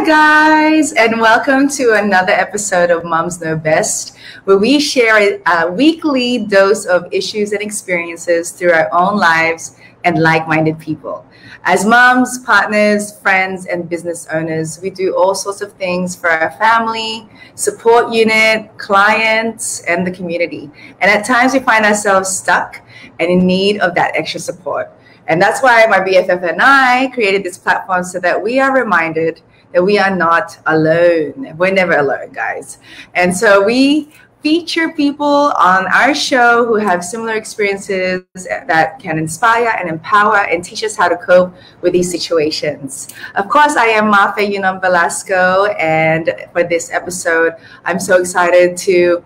Hi, guys, and welcome to another episode of Moms Know Best, where we share a weekly dose of issues and experiences through our own lives and like minded people. As moms, partners, friends, and business owners, we do all sorts of things for our family, support unit, clients, and the community. And at times we find ourselves stuck and in need of that extra support. And that's why my BFF and I created this platform so that we are reminded that we are not alone. We're never alone, guys. And so we feature people on our show who have similar experiences that can inspire and empower and teach us how to cope with these situations. Of course, I am Mafe Yunam Velasco, and for this episode, I'm so excited to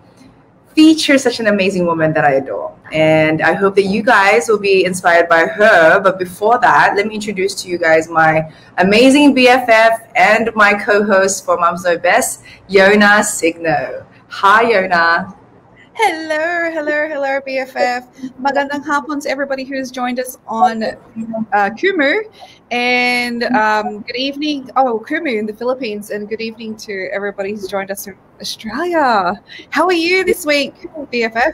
feature such an amazing woman that I adore. And I hope that you guys will be inspired by her. But before that, let me introduce to you guys my amazing BFF and my co host for Moms Know Best, Yona Signo. Hi, Yona. Hello, hello, hello, BFF. Magandang hapon to everybody who's joined us on uh, Kumu. And um, good evening, oh, Kumu in the Philippines. And good evening to everybody who's joined us from Australia. How are you this week, BFF?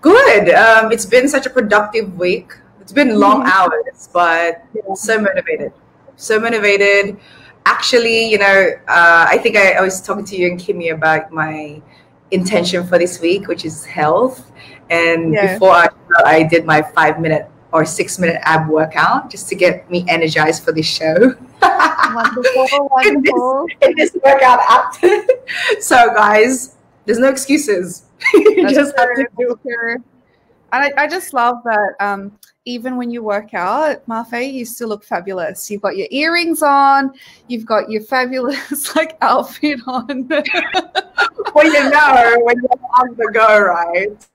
Good. Um, it's been such a productive week. It's been long mm-hmm. hours, but so motivated. So motivated. Actually, you know, uh, I think I, I was talking to you and Kimmy about my intention for this week, which is health. And yeah. before I, I did my five minute or six minute ab workout just to get me energized for this show. Wonderful, wonderful. in, this, in this workout app. so, guys, there's no excuses. you just have to do it. I, I just love that um, even when you work out, Mafe, you still look fabulous. You've got your earrings on, you've got your fabulous like outfit on. well, you know, when you're on the go, right?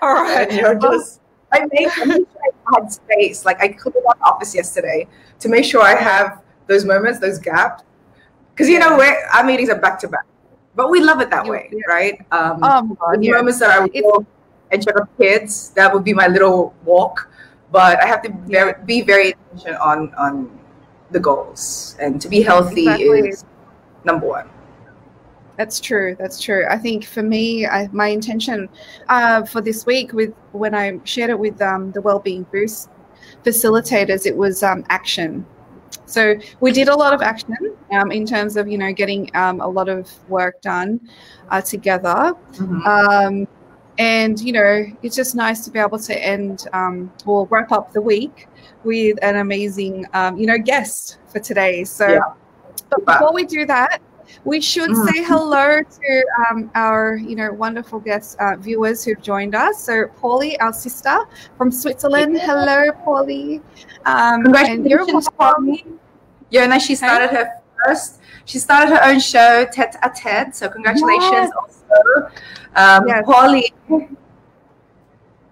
All right. And you're just, I make, I sure I had space. Like I cleaned out office yesterday to make sure I have those moments, those gaps. Because, you know, where our meetings are back to back. But we love it that way, right? Um, God, the yeah. moments that I would go and check up kids, that would be my little walk. But I have to very, be very attention on on the goals, and to be healthy exactly. is number one. That's true. That's true. I think for me, I, my intention uh, for this week, with when I shared it with um, the Wellbeing Boost facilitators, it was um, action. So we did a lot of action um, in terms of you know getting um, a lot of work done uh, together. Mm-hmm. Um, and you know it's just nice to be able to end um, or wrap up the week with an amazing um, you know guest for today so yeah. but before we do that we should mm. say hello to um, our, you know, wonderful guest uh, viewers who've joined us. So, Paulie, our sister from Switzerland. Yeah. Hello, Paulie. Um, Congratulations, Paulie. Yona, she started her first. She started her own show, Tete a Tete. So, congratulations yes. also, um, yes. Paulie.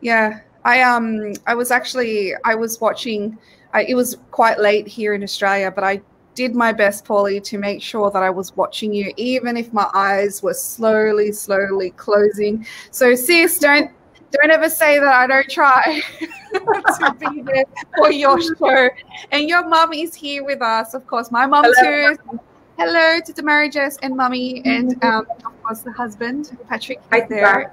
Yeah, I um, I was actually I was watching. I, it was quite late here in Australia, but I did my best, Paulie, to make sure that I was watching you, even if my eyes were slowly, slowly closing. So, sis, don't don't ever say that I don't try to be there for your show. And your mum is here with us, of course. My mum too. Hello to the Jess and mummy, and um, of course the husband, Patrick, Hi, there.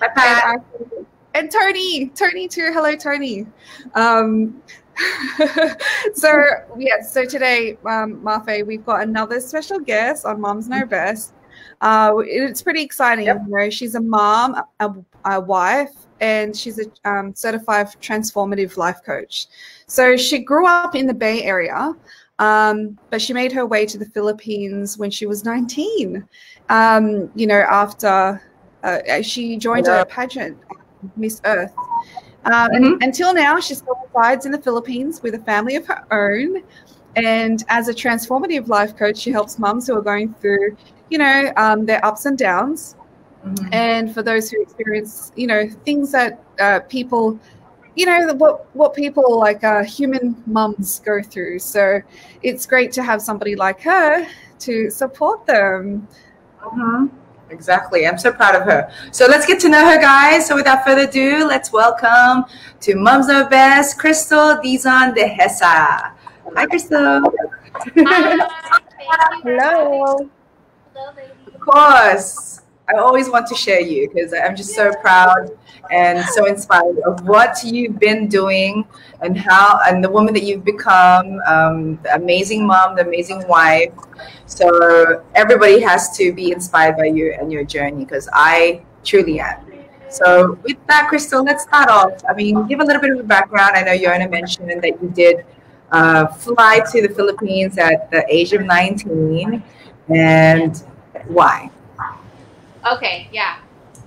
Hi, Pat. And, and Tony, Tony too. Hello, Tony. Um, so yeah, so today, um, Mafe, we've got another special guest on Moms Know Best. Uh, it's pretty exciting. Yep. You know, she's a mom, a, a wife, and she's a um, certified transformative life coach. So she grew up in the Bay Area, um, but she made her way to the Philippines when she was 19. Um, you know, after uh, she joined yeah. a pageant, Miss Earth, um, mm-hmm. Until now, she still resides in the Philippines with a family of her own. And as a transformative life coach, she helps mums who are going through, you know, um, their ups and downs. Mm-hmm. And for those who experience, you know, things that uh, people, you know, what what people like uh, human mums go through. So it's great to have somebody like her to support them. Mm-hmm. Exactly. I'm so proud of her. So let's get to know her, guys. So without further ado, let's welcome to Moms Know Best, Crystal Dizon de Hesa. Hi, Crystal. Hi, Hello. Hello, ladies. Of course. I always want to share you because I'm just so proud and so inspired of what you've been doing and how and the woman that you've become, um, the amazing mom, the amazing wife. So everybody has to be inspired by you and your journey because I truly am. So with that, Crystal, let's start off. I mean, give a little bit of a background. I know Yona mentioned that you did uh, fly to the Philippines at the age of 19, and why? Okay, yeah.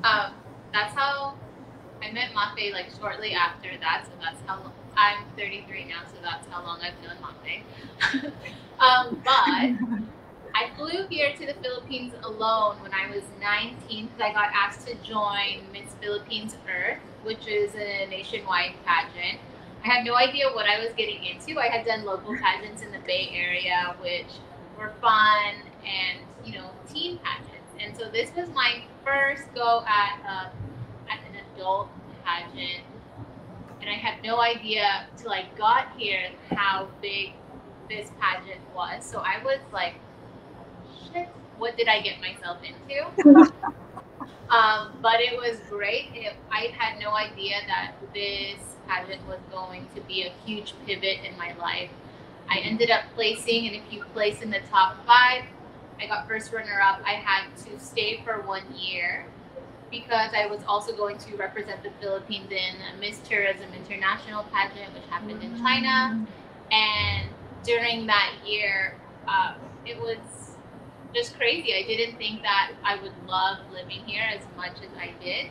Um, that's how I met Mafe like shortly after that. So that's how lo- I'm 33 now. So that's how long I've known Mafe. um, but I flew here to the Philippines alone when I was 19 because I got asked to join Miss Philippines Earth, which is a nationwide pageant. I had no idea what I was getting into. I had done local pageants in the Bay Area, which were fun and you know teen pageants. And so this was my first go at uh, at an adult pageant, and I had no idea till I got here how big this pageant was. So I was like, shit, what did I get myself into? um, but it was great. It, I had no idea that this pageant was going to be a huge pivot in my life. I ended up placing, and if you place in the top five, I got first runner up. I had to stay for one year because I was also going to represent the Philippines in a Miss Tourism International pageant, which happened in China. And during that year, uh, it was just crazy. I didn't think that I would love living here as much as I did.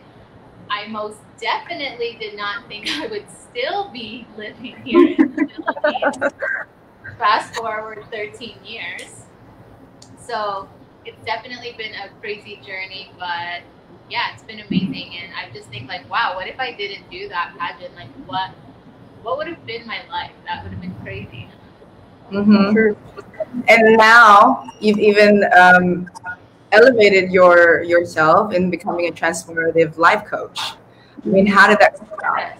I most definitely did not think I would still be living here in the Philippines. Fast forward 13 years. So it's definitely been a crazy journey, but yeah, it's been amazing. And I just think like, wow, what if I didn't do that pageant? Like, what, what would have been my life? That would have been crazy. Mhm. And now you've even um, elevated your yourself in becoming a transformative life coach. I mean, how did that come about?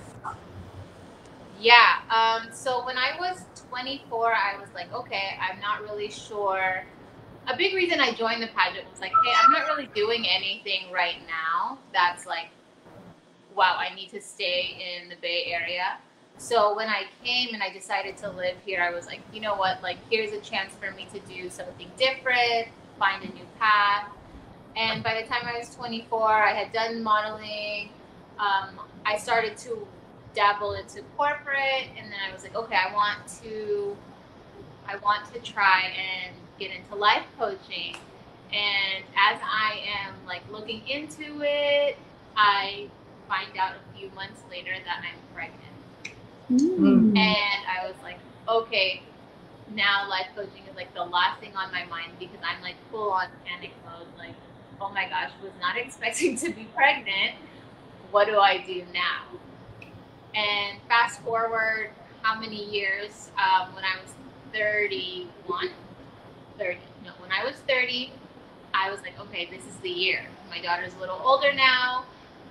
Yeah. Um, so when I was 24, I was like, okay, I'm not really sure. A big reason I joined the pageant was like, hey, I'm not really doing anything right now that's like, wow, I need to stay in the Bay Area. So when I came and I decided to live here, I was like, you know what? Like, here's a chance for me to do something different, find a new path. And by the time I was 24, I had done modeling. Um, I started to dabble into corporate, and then I was like, okay, I want to, I want to try and get into life coaching. And as I am like looking into it, I find out a few months later that I'm pregnant. Mm. And I was like, okay, now life coaching is like the last thing on my mind because I'm like full on panic mode. Like, oh my gosh, was not expecting to be pregnant. What do I do now? And fast forward how many years? Um, when I was 31, 30. No, when I was 30, I was like, okay, this is the year. My daughter's a little older now.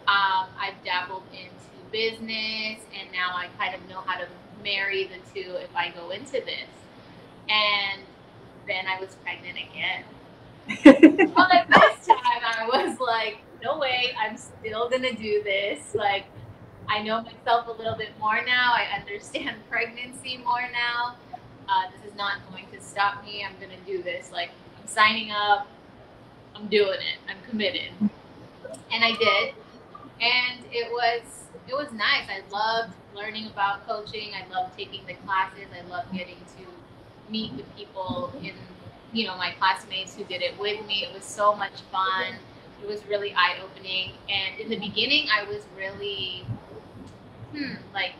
Um, I've dabbled into business, and now I kind of know how to marry the two if I go into this. And then I was pregnant again. But this time I was like, no way, I'm still gonna do this. Like, I know myself a little bit more now. I understand pregnancy more now. Uh, this is not going to stop me. I'm gonna do this. Like, I'm signing up. I'm doing it. I'm committed. And I did. And it was it was nice. I loved learning about coaching. I loved taking the classes. I loved getting to meet the people in you know my classmates who did it with me. It was so much fun. It was really eye opening. And in the beginning, I was really hmm like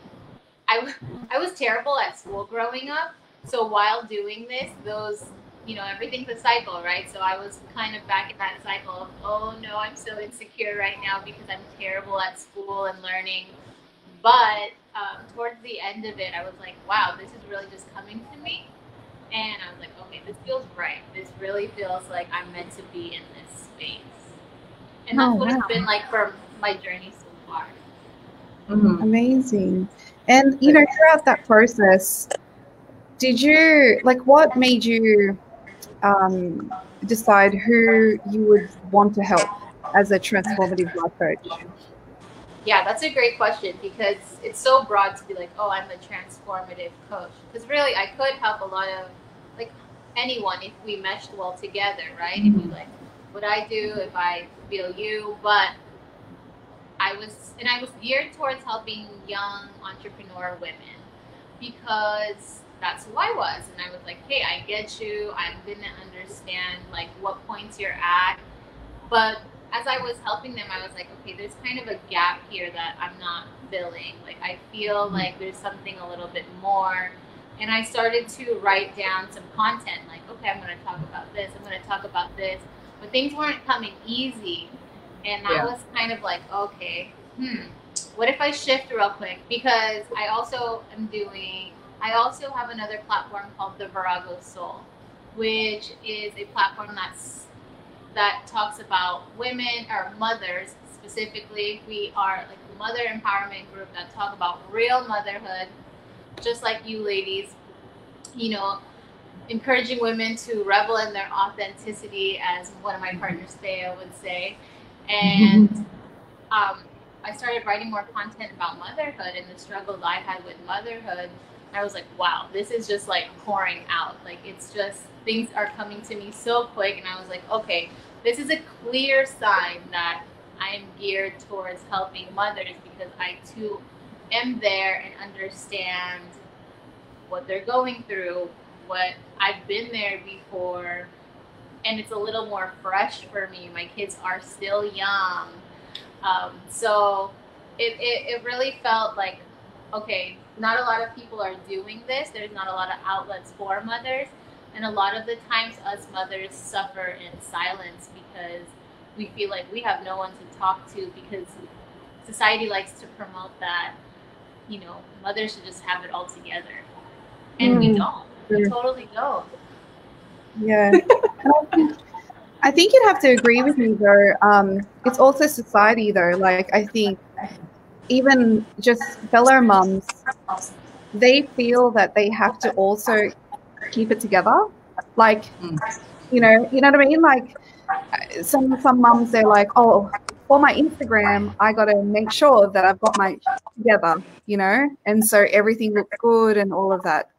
I was terrible at school growing up. So while doing this, those you know everything's a cycle, right? So I was kind of back in that cycle of oh no, I'm so insecure right now because I'm terrible at school and learning. But um, towards the end of it, I was like, wow, this is really just coming to me. And I was like, okay, this feels right. This really feels like I'm meant to be in this space. And that's Oh, what wow. it's been like for my journey so far. Mhm. Amazing. And you know, throughout that process, did you like what made you um, decide who you would want to help as a transformative life coach? Yeah, that's a great question because it's so broad to be like, oh, I'm a transformative coach. Because really, I could help a lot of like anyone if we meshed well together, right? Mm-hmm. If you like what I do, if I feel you, but I was and I was geared towards helping young entrepreneur women because that's who I was. And I was like, hey, I get you. I'm going to understand like what points you're at. But as I was helping them, I was like, okay, there's kind of a gap here that I'm not filling. Like, I feel mm-hmm. like there's something a little bit more. And I started to write down some content like, okay, I'm going to talk about this, I'm going to talk about this. But things weren't coming easy. And I yeah. was kind of like, okay, hmm, what if I shift real quick? Because I also am doing I also have another platform called the Virago Soul, which is a platform that's that talks about women or mothers specifically. We are like a mother empowerment group that talk about real motherhood, just like you ladies. You know, encouraging women to revel in their authenticity, as one of my partners, Thea, would say. And um, I started writing more content about motherhood and the struggles I had with motherhood I was like, wow, this is just like pouring out. Like it's just things are coming to me so quick, and I was like, okay, this is a clear sign that I am geared towards helping mothers because I too am there and understand what they're going through, what I've been there before, and it's a little more fresh for me. My kids are still young. Um, so it, it, it really felt like, okay, not a lot of people are doing this. There's not a lot of outlets for mothers. And a lot of the times, us mothers suffer in silence because we feel like we have no one to talk to because society likes to promote that, you know, mothers should just have it all together. And mm. we don't. We totally don't. Yeah. I think you'd have to agree with me though. Um, it's also society though. Like I think even just fellow mums, they feel that they have to also keep it together. Like, mm. you know, you know what I mean? Like, some some mums, they're like, oh, for my Instagram, I got to make sure that I've got my together, you know, and so everything looks good and all of that.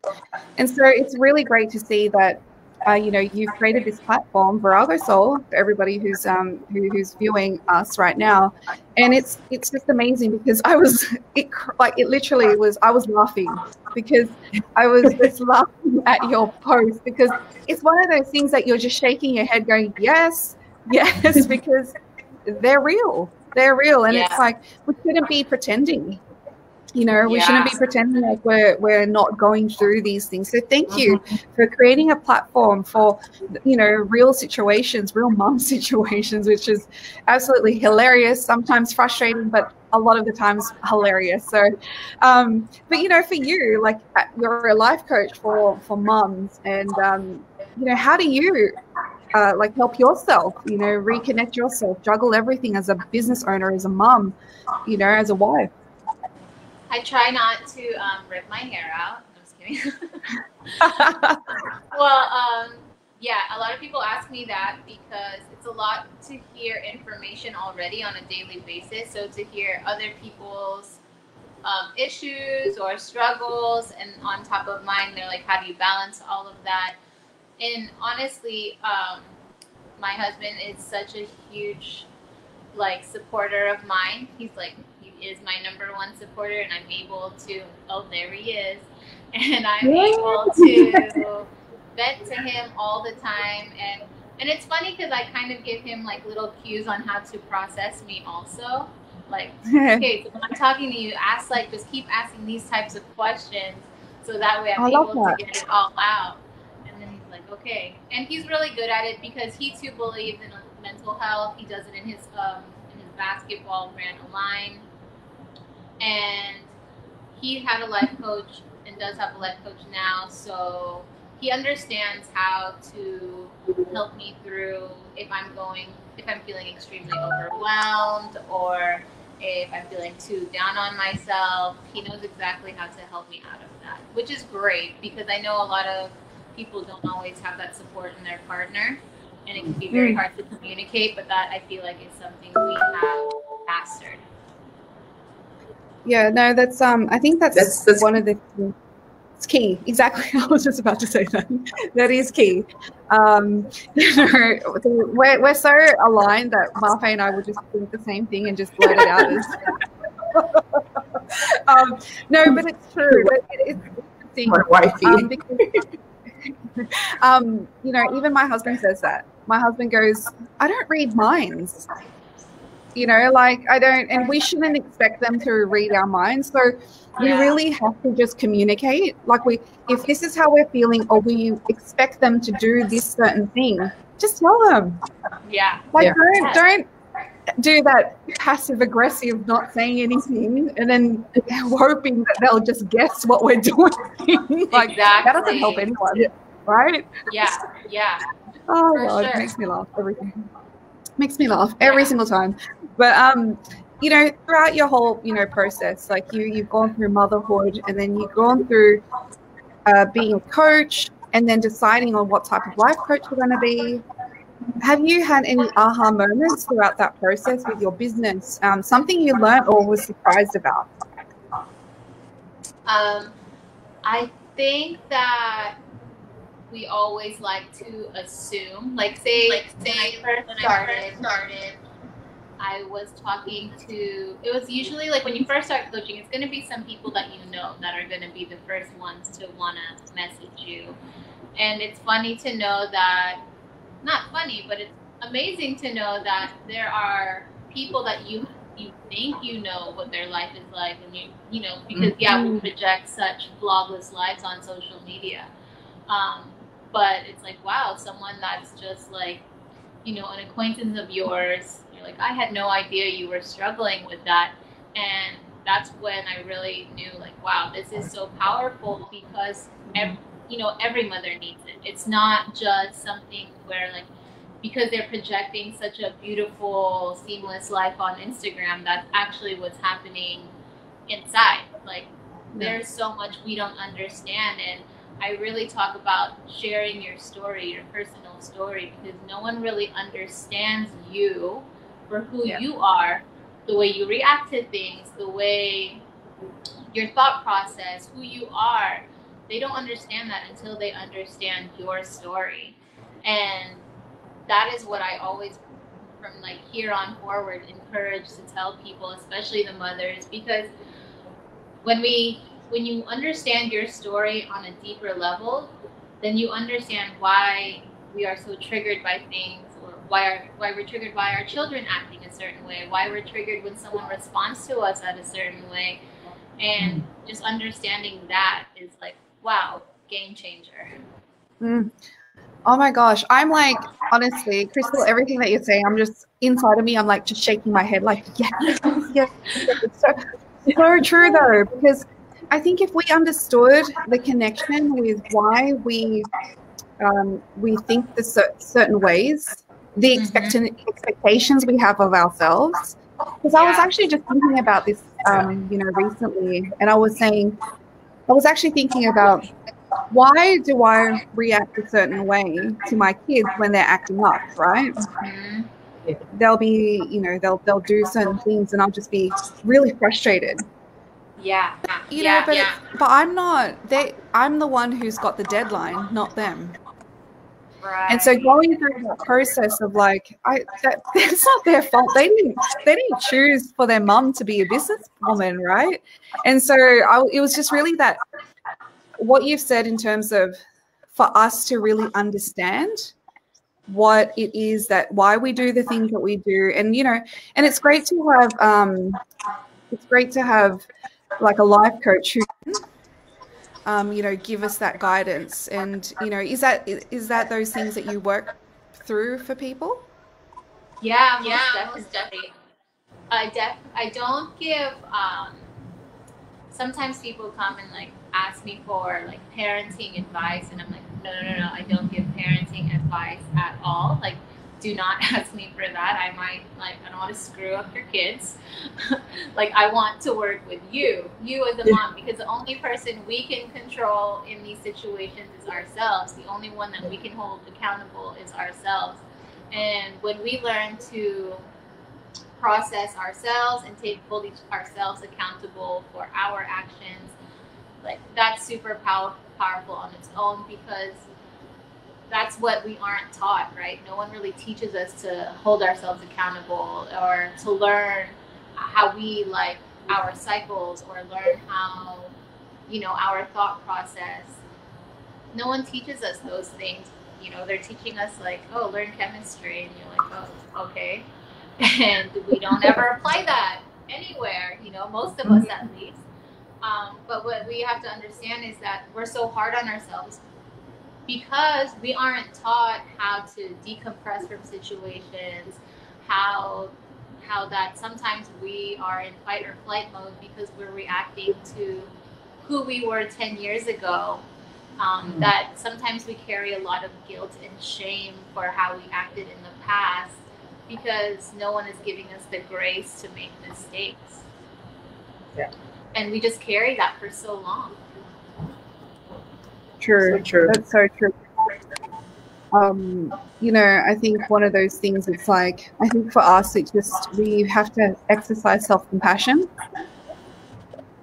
And so it's really great to see that uh, you know, you've created this platform, Virago Soul, for everybody who's um, who, who's viewing us right now, and it's it's just amazing because I was it like it literally was I was laughing because I was just laughing at your post because it's one of those things that you're just shaking your head, going yes, yes, because they're real, they're real, and yeah. it's like we shouldn't be pretending you know, we yeah. shouldn't be pretending like we're we're not going through these things. So thank you mm-hmm. for creating a platform for you know real situations, real mom situations, which is absolutely hilarious. Sometimes frustrating, but a lot of the times hilarious. So, um, but you know, for you, like uh, you're a life coach for for moms, and um, you know, how do you uh, like help yourself? You know, reconnect yourself, juggle everything as a business owner, as a mom, you know, as a wife. I try not to um, rip my hair out. I'm just kidding. well, um, yeah, a lot of people ask me that because it's a lot to hear information already on a daily basis. So to hear other people's um, issues or struggles, and on top of mine, they're like, how do you balance all of that? And honestly, um, my husband is such a huge like supporter of mine. He's like, is my number one supporter, and I'm able to. Oh, there he is, and I'm able to vent to him all the time, and and it's funny because I kind of give him like little cues on how to process me also. Like, okay, so when I'm talking to you, ask like just keep asking these types of questions, so that way I'm able that. to get it all out. And then he's like, okay, and he's really good at it because he too believes in mental health. He does it in his um, in his basketball brand Align and he had a life coach and does have a life coach now so he understands how to help me through if i'm going if i'm feeling extremely overwhelmed or if I'm feeling too down on myself. He knows exactly how to help me out of that, which is great because I know a lot of people don't always have that support in their partner and it can be very mm. hard to communicate, but that I feel like is something we have mastered. Yeah, no, that's um I think that's, that's, that's one of the it's key. Exactly. I was just about to say that. that is key. Um, we're, we're so aligned that Mafe and I would just think the same thing and just blurt it out. um, no, but it's true. It's interesting. My wifey. Um, because, um, you know, even my husband says that. My husband goes, I don't read minds you know like i don't and we shouldn't expect them to read our minds. So we really have to just communicate. Like we if this is how we're feeling or we expect them to do this certain thing just tell them. Yeah. Like yeah. don't don't do that passive aggressive not saying anything and then hoping that they'll just guess what we're doing. Like exactly. that doesn't help anyone right? Yeah yeah. Oh For god sure. it makes me laugh everything makes me laugh every single time but um, you know, throughout your whole you know process, like you you've gone through motherhood, and then you've gone through uh, being a coach, and then deciding on what type of life coach you're going to be. Have you had any aha moments throughout that process with your business? Um, something you learned or was surprised about? Um, I think that we always like to assume, like say, like say when I first started, I first started I was talking to, it was usually like when you first start coaching, it's going to be some people that you know that are going to be the first ones to want to message you. And it's funny to know that, not funny, but it's amazing to know that there are people that you you think you know what their life is like and you you know because yeah we mm-hmm. project such flawless lives on social media um, but it's like wow someone that's just like you know an acquaintance of yours like, I had no idea you were struggling with that. And that's when I really knew, like, wow, this is so powerful because, every, you know, every mother needs it. It's not just something where, like, because they're projecting such a beautiful, seamless life on Instagram, that's actually what's happening inside. Like, there's so much we don't understand. And I really talk about sharing your story, your personal story, because no one really understands you for who yeah. you are, the way you react to things, the way your thought process, who you are. They don't understand that until they understand your story. And that is what I always from like here on forward encourage to tell people, especially the mothers, because when we when you understand your story on a deeper level, then you understand why we are so triggered by things why are why we're triggered by our children acting a certain way, why we're triggered when someone responds to us at a certain way, and just understanding that is like wow, game changer. Mm. Oh my gosh, I'm like honestly, Crystal. Everything that you're saying, I'm just inside of me. I'm like just shaking my head, like yes, yes. It's so, so true though, because I think if we understood the connection with why we um, we think the certain ways the mm-hmm. expectations we have of ourselves. Because. I was actually just thinking about this, um, you know, recently, and I was saying, I was actually thinking about why do I react a certain way to my kids when they're acting up, right? Mm-hmm. They'll be, you know, they'll they'll do certain things, and I'll just be really frustrated. Yeah, you yeah, know, but yeah. but I'm not. They, I'm the one who's got the deadline, not them. Right. And so going through that process of like, I that, that's not their fault. They didn't they didn't choose for their mum to be a businesswoman, right? And so I, it was just really that what you've said in terms of for us to really understand what it is that why we do the things that we do, and you know, and it's great to have um, it's great to have like a life coach who um, you know, give us that guidance. And you know, is that is that those things that you work through for people? Yeah, yeah, definitely. definitely. I def I don't give. Um, sometimes people come and like ask me for like parenting advice, and I'm like, no, no, no, no. I don't give parenting advice at all. Like do not ask me for that. I might like I don't want to screw up your kids. like I want to work with you, you as a mom, because the only person we can control in these situations is ourselves. The only one that we can hold accountable is ourselves. And when we learn to process ourselves and take fully ourselves accountable for our actions, like that's super pow- powerful on its own because that's what we aren't taught, right? No one really teaches us to hold ourselves accountable or to learn how we like our cycles or learn how, you know, our thought process. No one teaches us those things. You know, they're teaching us like, oh, learn chemistry, and you're like, oh, okay. And we don't ever apply that anywhere, you know, most of us at least. Um, but what we have to understand is that we're so hard on ourselves because we aren't taught how to decompress from situations, how how that sometimes we are in fight or flight mode because we're reacting to who we were 10 years ago. Um, mm-hmm. That sometimes we carry a lot of guilt and shame for how we acted in the past because no one is giving us the grace to make mistakes. Yeah. And we just carry that for so long. True. So true. That's so true. Um, you know, I think one of those things it's like I think for us it's just we have to exercise self compassion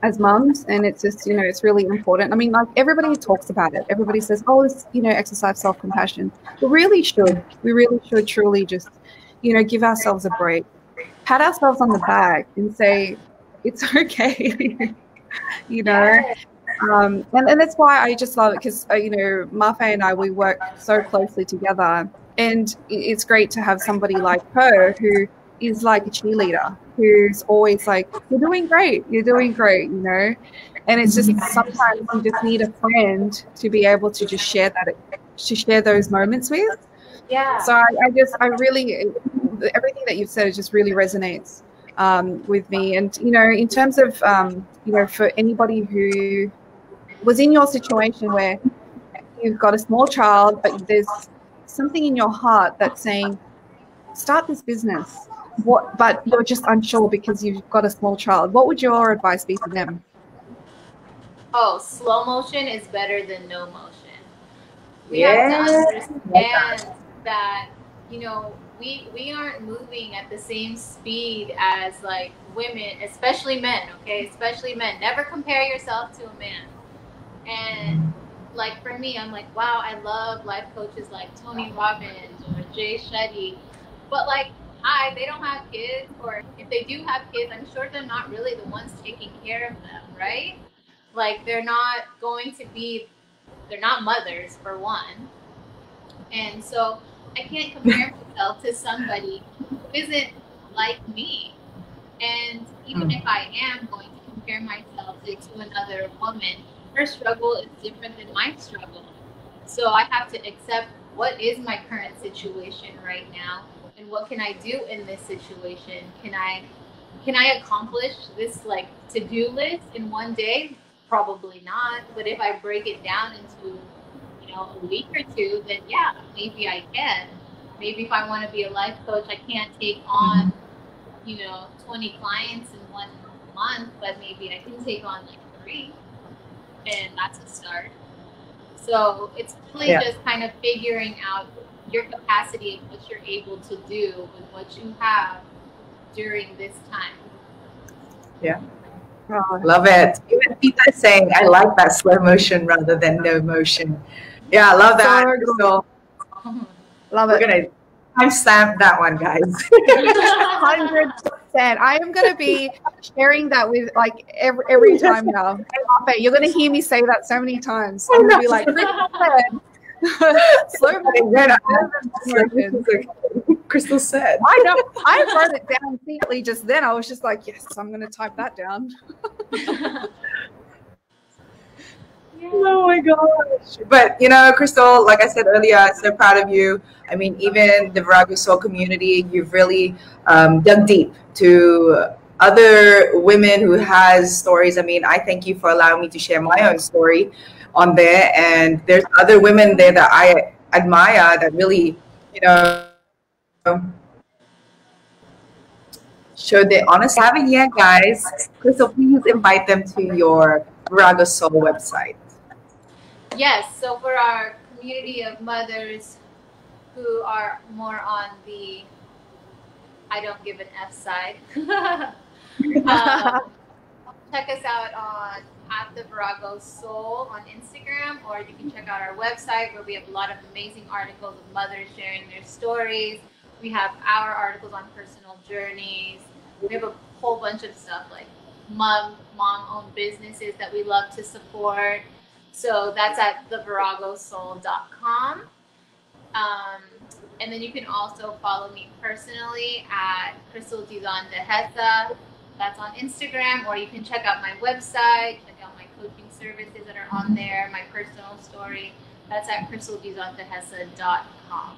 as mums and it's just you know it's really important. I mean like everybody talks about it. Everybody says oh it's you know exercise self-compassion. We really should. We really should truly just you know give ourselves a break. Pat ourselves on the back and say it's okay. You know um, and, and that's why I just love it because, uh, you know, Mafe and I, we work so closely together. And it's great to have somebody like her who is like a cheerleader, who's always like, you're doing great, you're doing great, you know? And it's just sometimes you just need a friend to be able to just share that, to share those moments with. Yeah. So I, I just, I really, everything that you've said, it just really resonates um, with me. And, you know, in terms of, um, you know, for anybody who was in your situation where you've got a small child, but there's something in your heart that's saying, start this business. What, but you're just unsure because you've got a small child. What would your advice be to them? Oh, slow motion is better than no motion. We yes. have to understand that, you know, we we aren't moving at the same speed as like women, especially men, okay? Especially men. Never compare yourself to a man. And like for me, I'm like, wow, I love life coaches like Tony Robbins or Jay Shetty. But like, hi, they don't have kids, or if they do have kids, I'm sure they're not really the ones taking care of them, right? Like they're not going to be, they're not mothers for one. And so I can't compare myself to somebody who isn't like me. And even mm. if I am going to compare myself to, to another woman, her struggle is different than my struggle. So I have to accept what is my current situation right now and what can I do in this situation? Can I can I accomplish this like to-do list in one day? Probably not. But if I break it down into, you know, a week or two, then yeah, maybe I can. Maybe if I want to be a life coach, I can't take on, you know, 20 clients in one month, but maybe I can take on like three and that's a start. So it's really yeah. just kind of figuring out your capacity and what you're able to do with what you have during this time. Yeah. Oh, love it. Even Pita saying, I like that slow motion rather than no motion. Yeah, I love that. So, love it. To timestamp that one, guys. 100%. I am going to be sharing that with like every, every time now. You're going to hear me say that so many times. I'm going to be like, slow Crystal said. I know. I wrote it down secretly just then. I was just like, yes, I'm going to type that down. Oh my gosh. But you know, Crystal, like I said earlier, I'm so proud of you. I mean, even the Virago Soul community, you've really um, dug deep to other women who has stories. I mean, I thank you for allowing me to share my own story on there. And there's other women there that I admire that really, you know, show the honest haven't yet, guys. Crystal, please invite them to your Virago Soul website. Yes, so for our community of mothers who are more on the I don't give an F side. um, check us out on at the Virago Soul on Instagram, or you can check out our website where we have a lot of amazing articles of mothers sharing their stories. We have our articles on personal journeys. We have a whole bunch of stuff like mom mom owned businesses that we love to support. So that's at theviragosoul.com. Um, and then you can also follow me personally at Crystal Dizon de Hessa. That's on Instagram, or you can check out my website, check out my coaching services that are on there, my personal story. That's at crystaldizantehessa.com.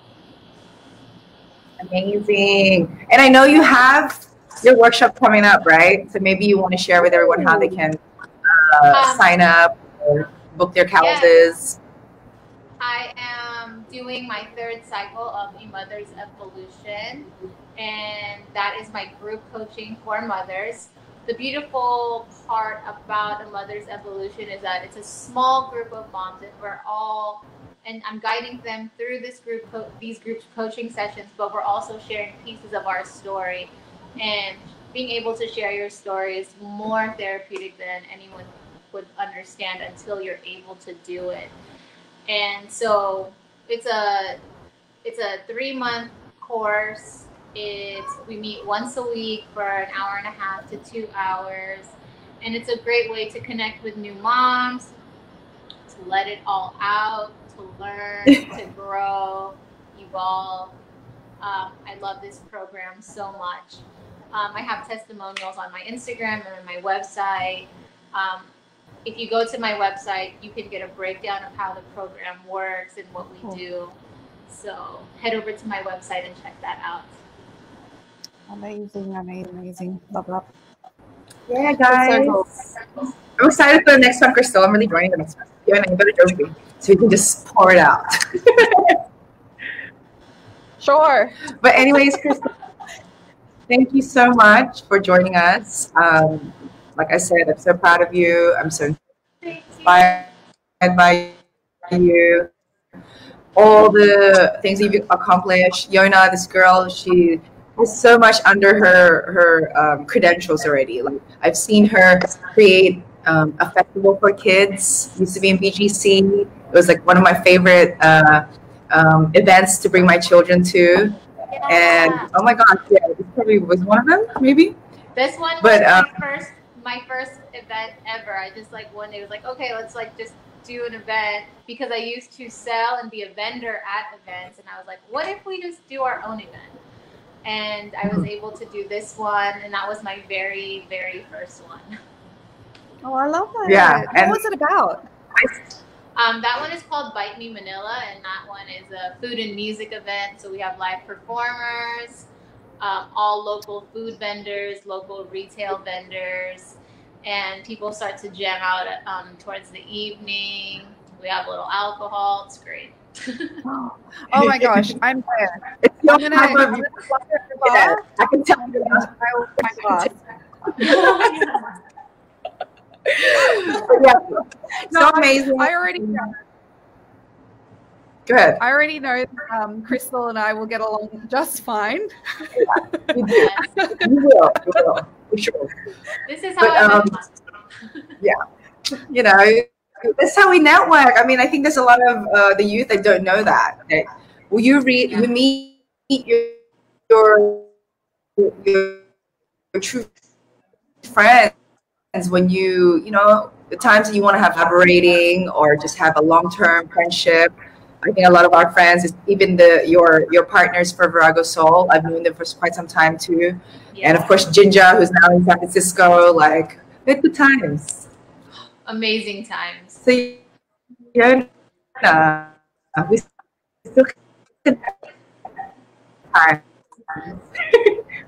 Amazing. And I know you have your workshop coming up, right? So maybe you want to share with everyone how they can uh, um, sign up or book their classes. Yes. I am doing my third cycle of a mother's evolution, and that is my group coaching for mothers. The beautiful part about a mother's evolution is that it's a small group of moms, and we're all and I'm guiding them through this group, co- these group coaching sessions. But we're also sharing pieces of our story, and being able to share your story is more therapeutic than anyone would understand until you're able to do it. And so it's a it's a three month course. It's we meet once a week for an hour and a half to two hours, and it's a great way to connect with new moms, to let it all out, to learn, to grow, evolve. Um, I love this program so much. Um, I have testimonials on my Instagram and on my website. Um, if you go to my website, you can get a breakdown of how the program works and what we cool. do. So head over to my website and check that out. Amazing, amazing, amazing. Love that. Yeah, guys. I'm excited for the next one, Crystal. I'm really joining the next one. You and I better join so we can just pour it out. sure. But anyways, Crystal, thank you so much for joining us. Um, like I said, I'm so proud of you. I'm so inspired by you. All the things you've accomplished. Yona, this girl, she has so much under her her um, credentials already. Like I've seen her create um, a festival for kids. Used to be in BGC. It was like one of my favorite uh, um, events to bring my children to. And oh my gosh, yeah, this probably was one of them, maybe. This one was but, um, first my first event ever. I just like one day was like, okay, let's like just do an event because I used to sell and be a vendor at events, and I was like, what if we just do our own event? And I was hmm. able to do this one, and that was my very, very first one. Oh, I love that. Yeah. What was it about? Um, that one is called Bite Me Manila, and that one is a food and music event. So we have live performers, um, all local food vendors, local retail vendors, and people start to jam out um, towards the evening. We have a little alcohol. It's great. oh, oh my gosh, I'm there. It's I'm gonna, I'm gonna yeah, I can tell you. yeah, no, so amazing. I, I already know. Go ahead. I already know um, Crystal and I will get along just fine. Yeah, you, you will. You will. For sure. This is how but, um, Yeah. You know, that's how we network. I mean, I think there's a lot of uh, the youth that don't know that. Okay? Well, you read, yeah. you meet your, your, your, your true friends when you, you know, the times that you want to have collaborating or just have a long-term friendship I think a lot of our friends, even the your your partners for Virago Soul, I've known them for quite some time too. Yeah. And of course, Jinja, who's now in San Francisco, like good times. Amazing times. So yeah, uh, we still time.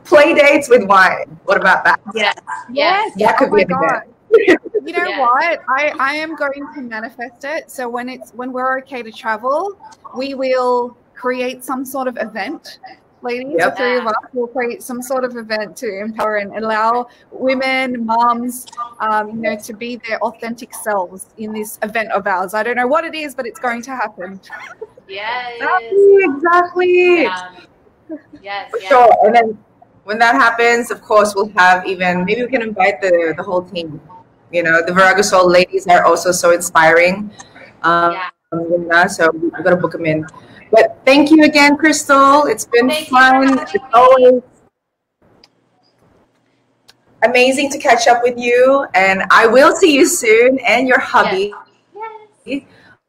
Play dates with wine. What about that? Yes. Yes. That could oh be a God you know yeah. what? I, I am going to manifest it. So when it's when we're okay to travel, we will create some sort of event Ladies, Yep. the three of us will create some sort of event to empower and allow women, moms, um, you know, to be their authentic selves in this event of ours. I don't know what it is, but it's going to happen. Yes. Exactly, exactly. Yeah. Yes. For yes. sure. And then when that happens, of course, we'll have even maybe we can invite the the whole team. You know, the Virago Soul ladies are also so inspiring. Um, Yeah. so we got to book them in. But thank you again, Crystal. It's been Thank fun. It's always amazing to catch up with you. And I will see you soon and your hubby Yes.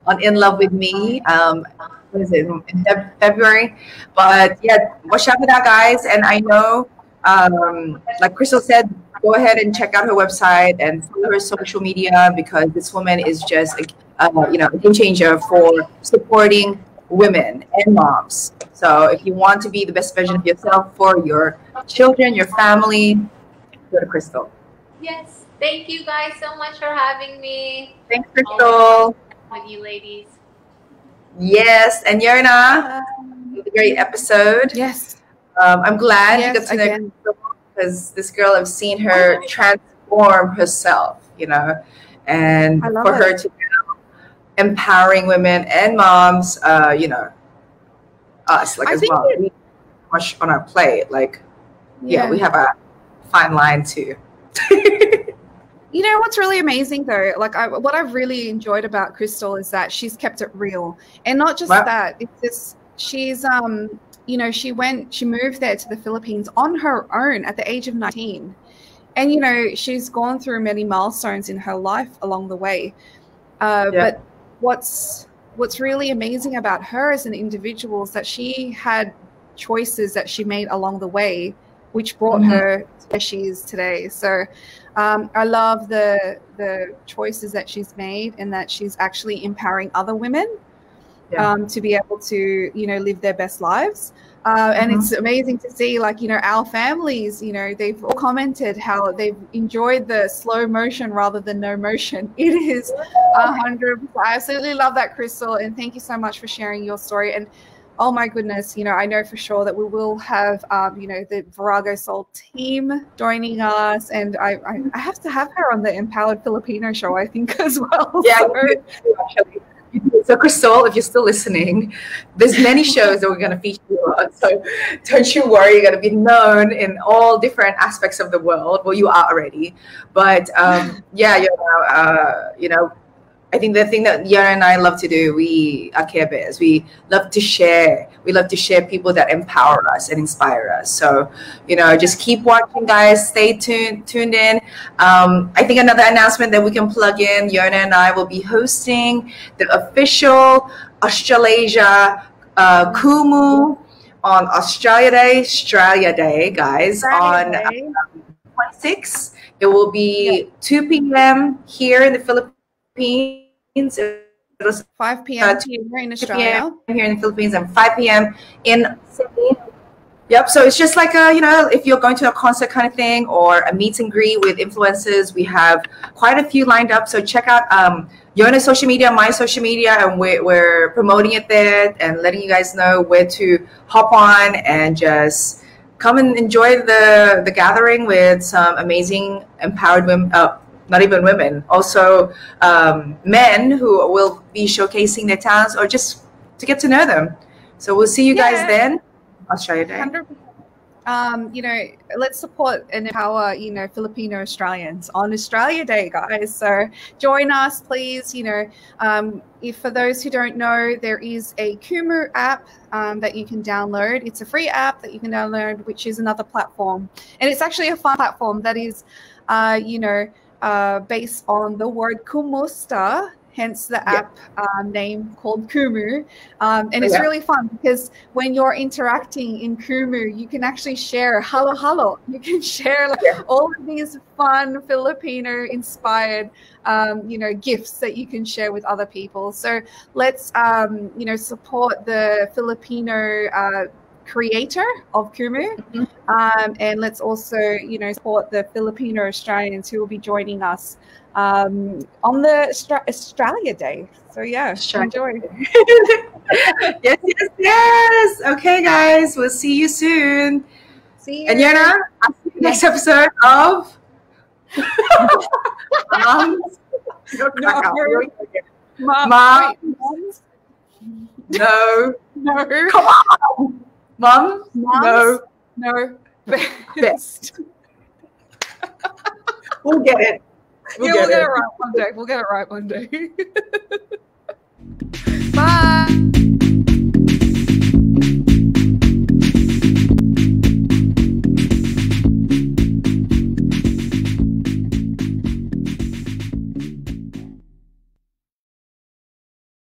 on In Love with Me. Um, what is it in February? But yeah, watch out for that, guys. And I know, um, like Crystal said, go ahead and check out her website and follow her social media because this woman is just, a, uh, you know, a game changer for supporting women and moms. So if you want to be the best version of yourself for your children, your family, go to Crystal. Yes. Thank you guys so much for having me Thanks, Crystal. with you ladies. Yes, and Yona, a great episode. Yes. Um, I'm glad you got to know again. Because this girl, I've seen her transform herself, you know, and for her it. to now empowering women and moms, uh, you know, us like I as well. it- much on our plate, like yeah, we have a fine line too. You know what's really amazing though, like I, what I've really enjoyed about Crystal is that she's kept it real, and not just Wow. that. It's just she's um you know she went she moved there to the Philippines on her own at the age of nineteen, and you know she's gone through many milestones in her life along the way. Uh, Yeah. But what's what's really amazing about her as an individual is that she had choices that she made along the way, which brought Mhm. her to where she is today. So um, I love the the choices that she's made and that she's actually empowering other women Yeah. um, to be able to you know live their best lives. Uh, and Mhm. it's amazing to see, like you know, our families. You know, they've all commented how they've enjoyed the slow motion rather than no motion. It is a hundred. I absolutely love that, Crystal, and thank you so much for sharing your story. And oh my goodness, you know, I know for sure that we will have, um, you know, the Virago Soul team joining us, and I, I, I have to have her on the Empowered Filipino show, I think, as well. Yeah, So- So, Crystal, if you're still listening, there's many shows that we're going to feature you on. So, don't you worry. You're going to be known in all different aspects of the world. Well, you are already, but um, yeah, you know, uh, you know, I think the thing that Yara and I love to do, we are Care Bears. We love to share. We love to share people that empower us and inspire us. So, you know, just keep watching, guys. Stay tuned, tuned in. Um, I think another announcement that we can plug in. Yona and I will be hosting the official Australasia uh, Kumu on Australia Day, Australia Day, guys, on uh, Friday. 26. It will be 2 p.m. here in the Philippines. It'll 5 p.m. Uh, here in Australia. here in the Philippines and 5 p.m. in Sydney. Yep. So it's just like a, you know, if you're going to a concert kind of thing or a meet and greet with influencers, we have quite a few lined up. So check out um, Yona's social media, my social media, and we're, we're promoting it there and letting you guys know where to hop on and just come and enjoy the the gathering with some amazing empowered women. Uh, not even women, also um, men who will be showcasing their talents or just to get to know them. So we'll see you guys then. Australia Day. 100%. Um, you know, let's support and empower, you know, Filipino Australians on Australia Day, guys. So join us, please. You know, um, if for those who don't know, there is a Kumu app um, that you can download. It's a free app that you can download, which is another platform, and it's actually a fun platform that is, uh, you know, uh, based on the word kumusta. Hence the Yeah. app um, name called Kumu, um, and it's Yeah. really fun because when you're interacting in Kumu, you can actually share halo halo. You can share like, Yeah. all of these fun Filipino inspired, um, you know, gifts that you can share with other people. So let's, um, you know, support the Filipino uh, creator of Kumu, Mhm. um, and let's also, you know, support the Filipino Australians who will be joining us um, on the Austra- Australia Day. So yeah, Australia enjoy. yes, yes, yes. Okay, guys, we'll see you soon. See you. And Yana, I'll see you next episode of Moms. No. Mom. Mom. wait, moms? No. No. Come on. Mum, no, no, best. we'll get it. We'll yeah, get we'll get it. it right one day. We'll get it right one day. Bye.